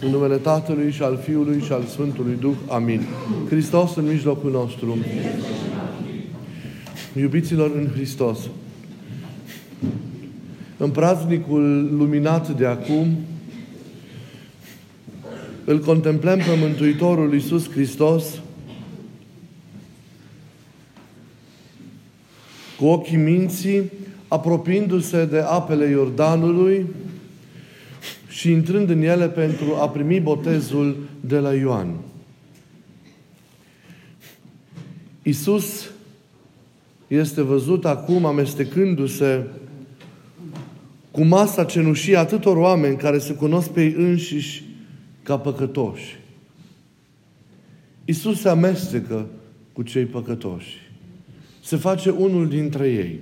În numele Tatălui și al Fiului și al Sfântului Duh. Amin. Hristos în mijlocul nostru. Iubiților în Hristos, în praznicul luminat de acum, îl contemplăm pe Mântuitorul Iisus Hristos cu ochii minții, apropiindu-se de apele Iordanului și intrând în ele pentru a primi botezul de la Ioan. Iisus este văzut acum amestecându-se cu masa cenușie atâtor oameni care se cunosc pe ei înșiși ca păcătoși. Iisus se amestecă cu cei păcătoși. Se face unul dintre ei.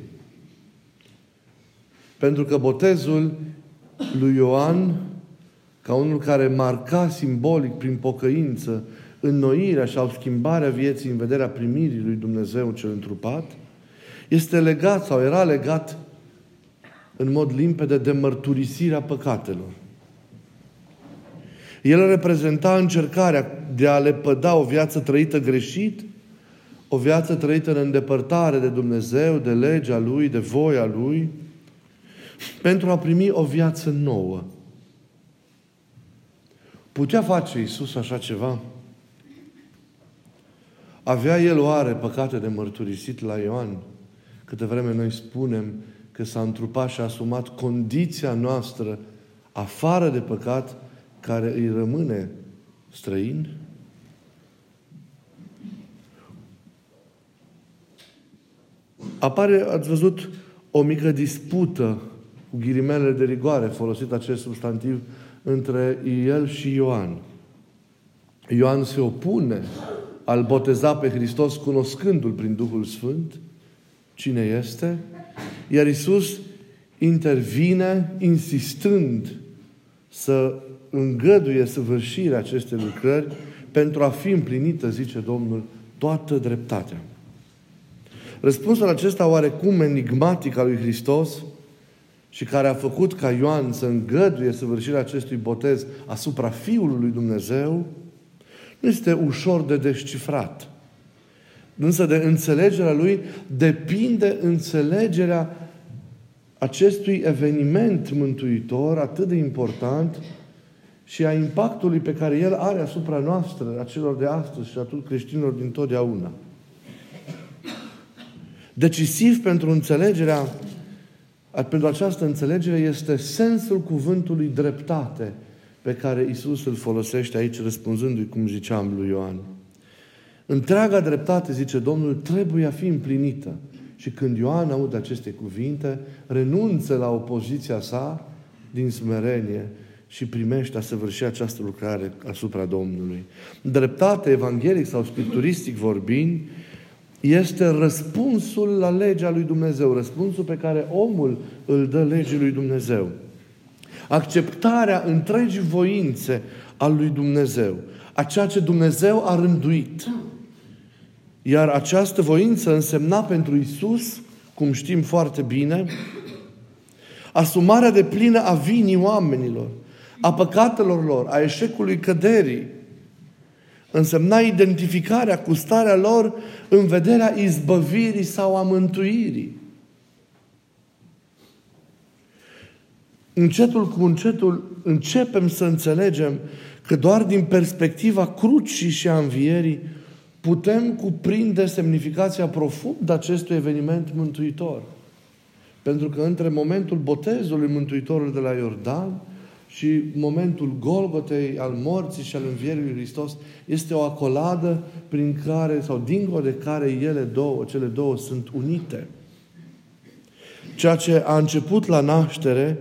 Pentru că botezul lui Ioan, ca unul care marca simbolic prin pocăință înnoirea sau schimbarea vieții în vederea primirii lui Dumnezeu cel întrupat, este legat sau era legat în mod limpede de mărturisirea păcatelor. El reprezenta încercarea de a le păda o viață trăită greșit, o viață trăită în îndepărtare de Dumnezeu, de legea Lui, de voia Lui, pentru a primi o viață nouă. Putea face Iisus așa ceva? Avea El oare păcate de mărturisit la Ioan? Câte vreme noi spunem că s-a întrupat și a asumat condiția noastră afară de păcat care îi rămâne străin? Apare, ați văzut, o mică dispută cu ghilimele de rigoare, folosit acest substantiv, între el și Ioan. Ioan se opune al boteza pe Hristos cunoscându-L prin Duhul Sfânt, cine este, iar Isus intervine insistând să îngăduie săvârșirea acestei lucrări pentru a fi împlinită, zice Domnul, toată dreptatea. Răspunsul acesta oarecum enigmatic al lui Hristos și care a făcut ca Ioan să îngăduie săvârșirea acestui botez asupra Fiului lui Dumnezeu, nu este ușor de descifrat. Însă de înțelegerea lui depinde înțelegerea acestui eveniment mântuitor atât de important și a impactului pe care el are asupra noastră, a celor de astăzi și a tuturor creștinilor din totdeauna. Decisiv pentru înțelegerea, pentru această înțelegere este sensul cuvântului dreptate pe care Isus îl folosește aici, răspunzându-i, cum ziceam lui Ioan. Întreaga dreptate, zice Domnul, trebuie a fi împlinită. Și când Ioan aude aceste cuvinte, renunță la opoziția sa din smerenie și primește a săvârși această lucrare asupra Domnului. Dreptate evanghelic sau scripturistic vorbind, este răspunsul la legea lui Dumnezeu, răspunsul pe care omul îl dă legii lui Dumnezeu. Acceptarea întregii voințe al lui Dumnezeu, a ceea ce Dumnezeu a rânduit. Iar această voință însemna pentru Isus, cum știm foarte bine, asumarea de plină a vinii oamenilor, a păcatelor lor, a eșecului căderii, însemna identificarea cu starea lor în vederea izbăvirii sau a mântuirii. Încetul cu încetul începem să înțelegem că doar din perspectiva crucii și a învierii putem cuprinde semnificația profundă acestui eveniment mântuitor. Pentru că între momentul botezului Mântuitorului de la Iordan și momentul Golgotei, al morții și al învierii lui Hristos, este o acoladă prin care, sau dincolo de care ele două, cele două sunt unite. Ceea ce a început la naștere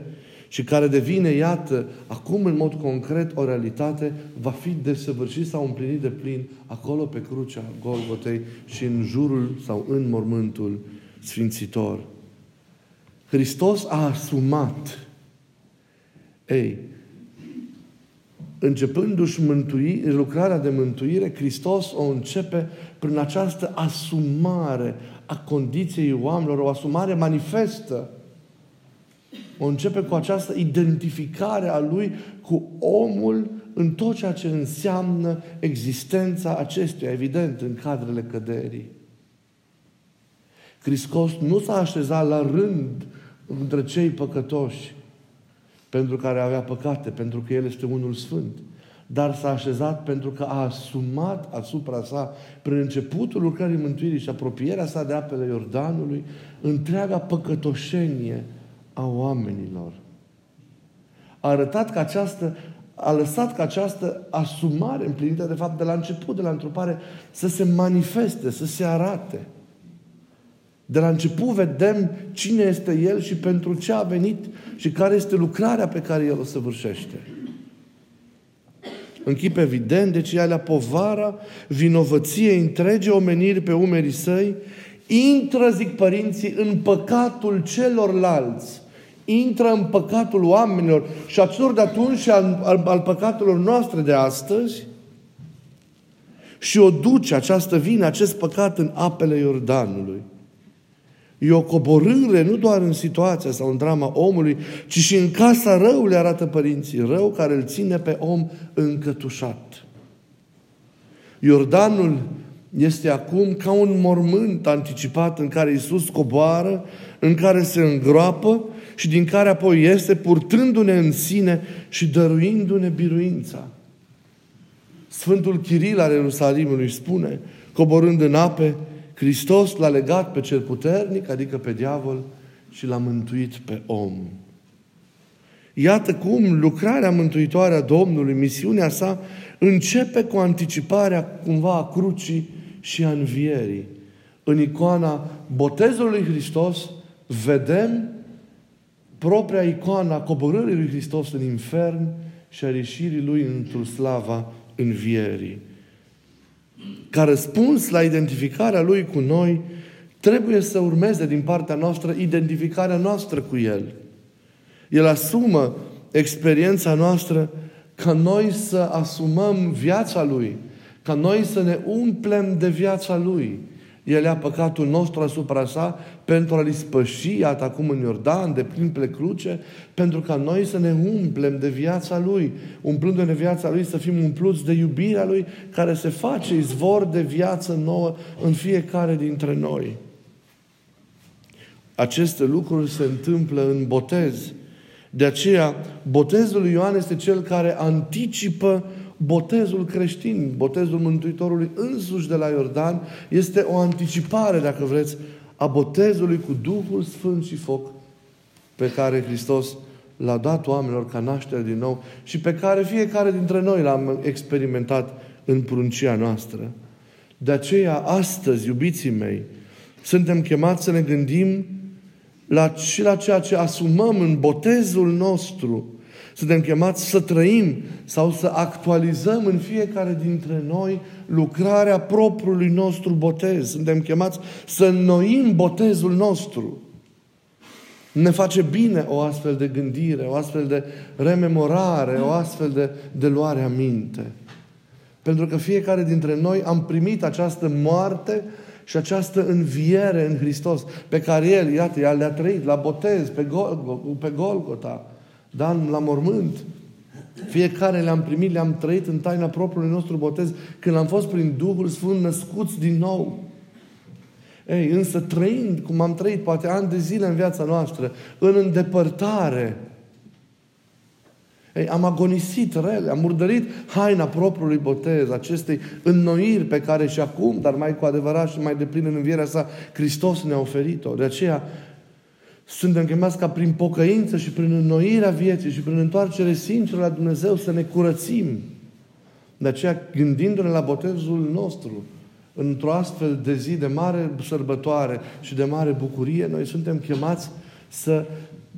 și care devine, iată, acum în mod concret o realitate, va fi desăvârșit sau împlinit de plin acolo pe crucea Golgotei și în jurul sau în mormântul sfințitor. Hristos a asumat ei, începându-și mântui, lucrarea de mântuire, Hristos o începe prin această asumare a condiției oamenilor, o asumare manifestă. O începe cu această identificare a Lui cu omul în tot ceea ce înseamnă existența acestuia, evident, în cadrele căderii. Hristos nu s-a așezat la rând între cei păcătoși pentru care avea păcate, pentru că El este unul sfânt, dar s-a așezat pentru că a asumat asupra sa, prin începutul lucrării mântuirii și apropierea sa de apele Iordanului, întreaga păcătoșenie a oamenilor. A arătat că această, a lăsat ca această asumare împlinită, de fapt, de la început, de la întrupare, să se manifeste, să se arate. De la început vedem cine este El și pentru ce a venit și care este lucrarea pe care El o săvârșește. În chip evident, deci ea povara vinovăției întregi omeniri pe umerii săi, intră, zic părinții, în păcatul celorlalți, intră în păcatul oamenilor și atunci de atunci și al, al, al păcatelor noastre de astăzi și o duce această vină, acest păcat în apele Iordanului. E o coborâre nu doar în situația sau în drama omului, ci și în casa răului, arată părinții, rău care îl ține pe om încătușat. Iordanul este acum ca un mormânt anticipat în care Iisus coboară, în care se îngroapă și din care apoi este purtându-ne în sine și dăruindu-ne biruința. Sfântul Chiril al Ierusalimului spune, coborând în ape, Hristos l-a legat pe cel puternic, adică pe diavol, și l-a mântuit pe om. Iată cum lucrarea mântuitoare a Domnului, misiunea sa, începe cu anticiparea cumva a crucii și a învierii. În icoana botezului Hristos vedem propria icoana coborârii lui Hristos în infern și a ieșirii lui într-o slava învierii ca răspuns la identificarea Lui cu noi, trebuie să urmeze din partea noastră identificarea noastră cu El. El asumă experiența noastră ca noi să asumăm viața Lui, ca noi să ne umplem de viața Lui. El ia păcatul nostru asupra sa pentru a-l ispăși, iată acum în Iordan, de plin pe cruce, pentru ca noi să ne umplem de viața Lui, umplându-ne viața Lui, să fim umpluți de iubirea Lui, care se face izvor de viață nouă în fiecare dintre noi. Aceste lucruri se întâmplă în botez. De aceea, botezul lui Ioan este cel care anticipă botezul creștin, botezul Mântuitorului însuși de la Iordan, este o anticipare, dacă vreți, a botezului cu Duhul Sfânt și foc pe care Hristos l-a dat oamenilor ca naștere din nou și pe care fiecare dintre noi l-am experimentat în pruncia noastră. De aceea, astăzi, iubiții mei, suntem chemați să ne gândim la, și la ceea ce asumăm în botezul nostru, suntem chemați să trăim sau să actualizăm în fiecare dintre noi lucrarea propriului nostru botez. Suntem chemați să înnoim botezul nostru. Ne face bine o astfel de gândire, o astfel de rememorare, o astfel de, de luare a minte. Pentru că fiecare dintre noi am primit această moarte și această înviere în Hristos, pe care El, iată, El le-a trăit la botez, pe, Gol- pe Golgota, da, la mormânt. Fiecare le-am primit, le-am trăit în taina propriului nostru botez când am fost prin Duhul Sfânt născuți din nou. Ei, însă trăind cum am trăit poate ani de zile în viața noastră, în îndepărtare, ei, am agonisit rele, am murdărit haina propriului botez, acestei înnoiri pe care și acum, dar mai cu adevărat și mai deplin în învierea sa, Hristos ne-a oferit-o. De aceea, suntem chemați ca prin pocăință și prin înnoirea vieții și prin întoarcere sinceră la Dumnezeu să ne curățim. De aceea, gândindu-ne la botezul nostru, într-o astfel de zi de mare sărbătoare și de mare bucurie, noi suntem chemați să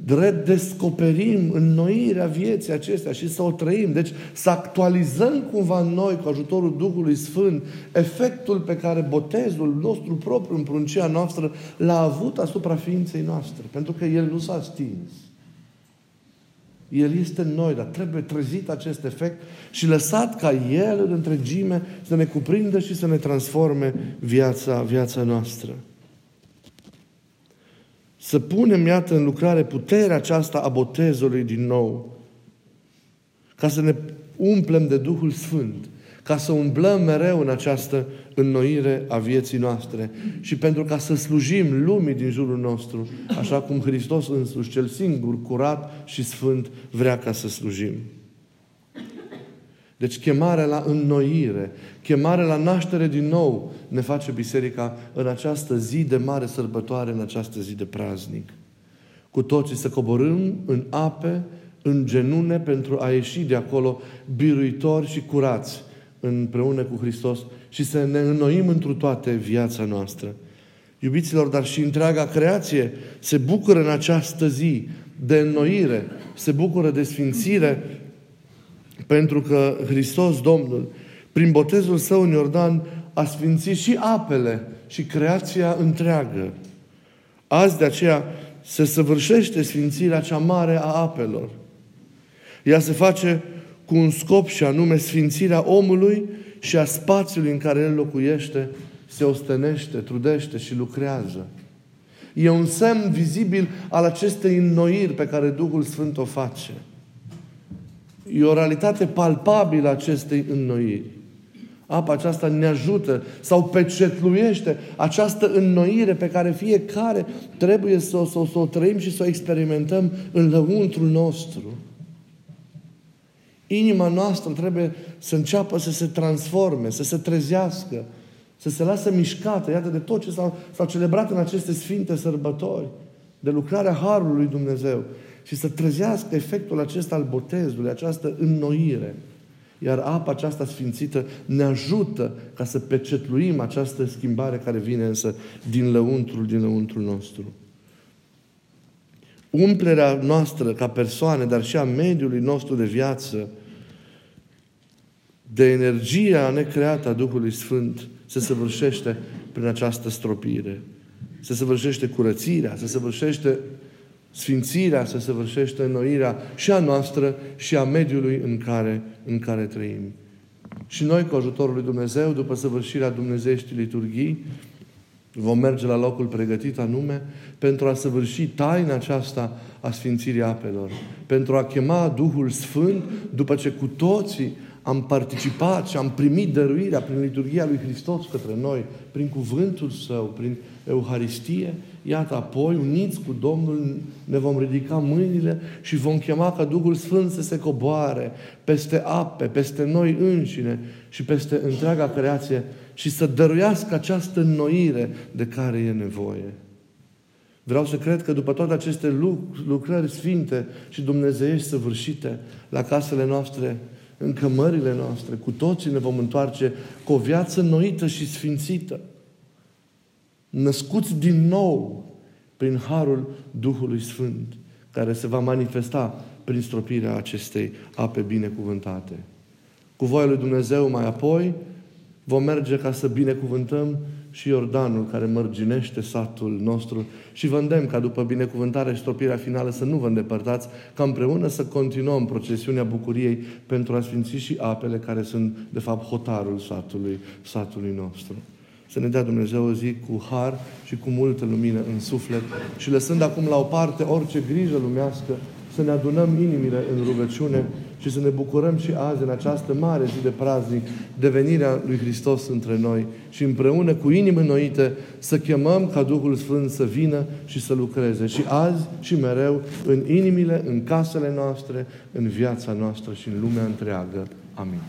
redescoperim înnoirea vieții acestea și să o trăim. Deci să actualizăm cumva în noi, cu ajutorul Duhului Sfânt, efectul pe care botezul nostru propriu în pruncia noastră l-a avut asupra ființei noastre. Pentru că El nu s-a stins. El este în noi, dar trebuie trezit acest efect și lăsat ca El în întregime să ne cuprindă și să ne transforme viața, viața noastră. Să punem, iată, în lucrare puterea aceasta a botezului din nou. Ca să ne umplem de Duhul Sfânt, ca să umblăm mereu în această înnoire a vieții noastre și pentru ca să slujim lumii din jurul nostru, așa cum Hristos însuși, cel singur, curat și sfânt, vrea ca să slujim. Deci chemarea la înnoire, chemarea la naștere din nou ne face biserica în această zi de mare sărbătoare, în această zi de praznic. Cu toții să coborâm în ape, în genune, pentru a ieși de acolo biruitori și curați împreună cu Hristos și să ne înnoim întru toate viața noastră. Iubiților, dar și întreaga creație se bucură în această zi de înnoire, se bucură de sfințire, pentru că Hristos, Domnul, prin botezul său în Iordan, a sfințit și apele și creația întreagă. Azi de aceea se săvârșește sfințirea cea mare a apelor. Ea se face cu un scop și anume sfințirea omului și a spațiului în care el locuiește, se ostenește, trudește și lucrează. E un semn vizibil al acestei înnoiri pe care Duhul Sfânt o face. E o realitate palpabilă acestei înnoiri. Apa aceasta ne ajută sau pecetluiește această înnoire pe care fiecare trebuie să o, să, să o trăim și să o experimentăm în lăuntrul nostru. Inima noastră trebuie să înceapă să se transforme, să se trezească, să se lasă mișcată, iată, de tot ce s-a, s-a celebrat în aceste sfinte sărbători, de lucrarea Harului lui Dumnezeu și să trezească efectul acesta al botezului, această înnoire. Iar apa aceasta sfințită ne ajută ca să pecetluim această schimbare care vine însă din lăuntrul, din lăuntrul nostru. Umplerea noastră ca persoane, dar și a mediului nostru de viață, de energia necreată a Duhului Sfânt, se săvârșește prin această stropire. Se săvârșește curățirea, se săvârșește sfințirea, se săvârșește înnoirea și a noastră și a mediului în care, în care trăim. Și noi, cu ajutorul lui Dumnezeu, după săvârșirea Dumnezeieștii liturghii, vom merge la locul pregătit anume pentru a săvârși taina aceasta a sfințirii apelor, pentru a chema Duhul Sfânt după ce cu toții am participat și am primit dăruirea prin liturgia lui Hristos către noi, prin cuvântul Său, prin Euharistie, iată, apoi, uniți cu Domnul, ne vom ridica mâinile și vom chema ca Duhul Sfânt să se coboare peste ape, peste noi înșine și peste întreaga creație și să dăruiască această înnoire de care e nevoie. Vreau să cred că după toate aceste lucrări sfinte și dumnezeiești săvârșite la casele noastre, în cămările noastre, cu toții ne vom întoarce cu o viață noită și sfințită. Născuți din nou prin harul Duhului Sfânt, care se va manifesta prin stropirea acestei ape binecuvântate. Cu voia lui Dumnezeu mai apoi vom merge ca să binecuvântăm și Iordanul care mărginește satul nostru și vă îndemn ca după binecuvântare și stropirea finală să nu vă îndepărtați, ca împreună să continuăm procesiunea bucuriei pentru a sfinți și apele care sunt, de fapt, hotarul satului, satului nostru. Să ne dea Dumnezeu o zi cu har și cu multă lumină în suflet și lăsând acum la o parte orice grijă lumească, să ne adunăm inimile în rugăciune și să ne bucurăm și azi, în această mare zi de praznic, de venirea lui Hristos între noi și împreună cu inimi înnoite să chemăm ca Duhul Sfânt să vină și să lucreze și azi și mereu în inimile, în casele noastre, în viața noastră și în lumea întreagă. Amin.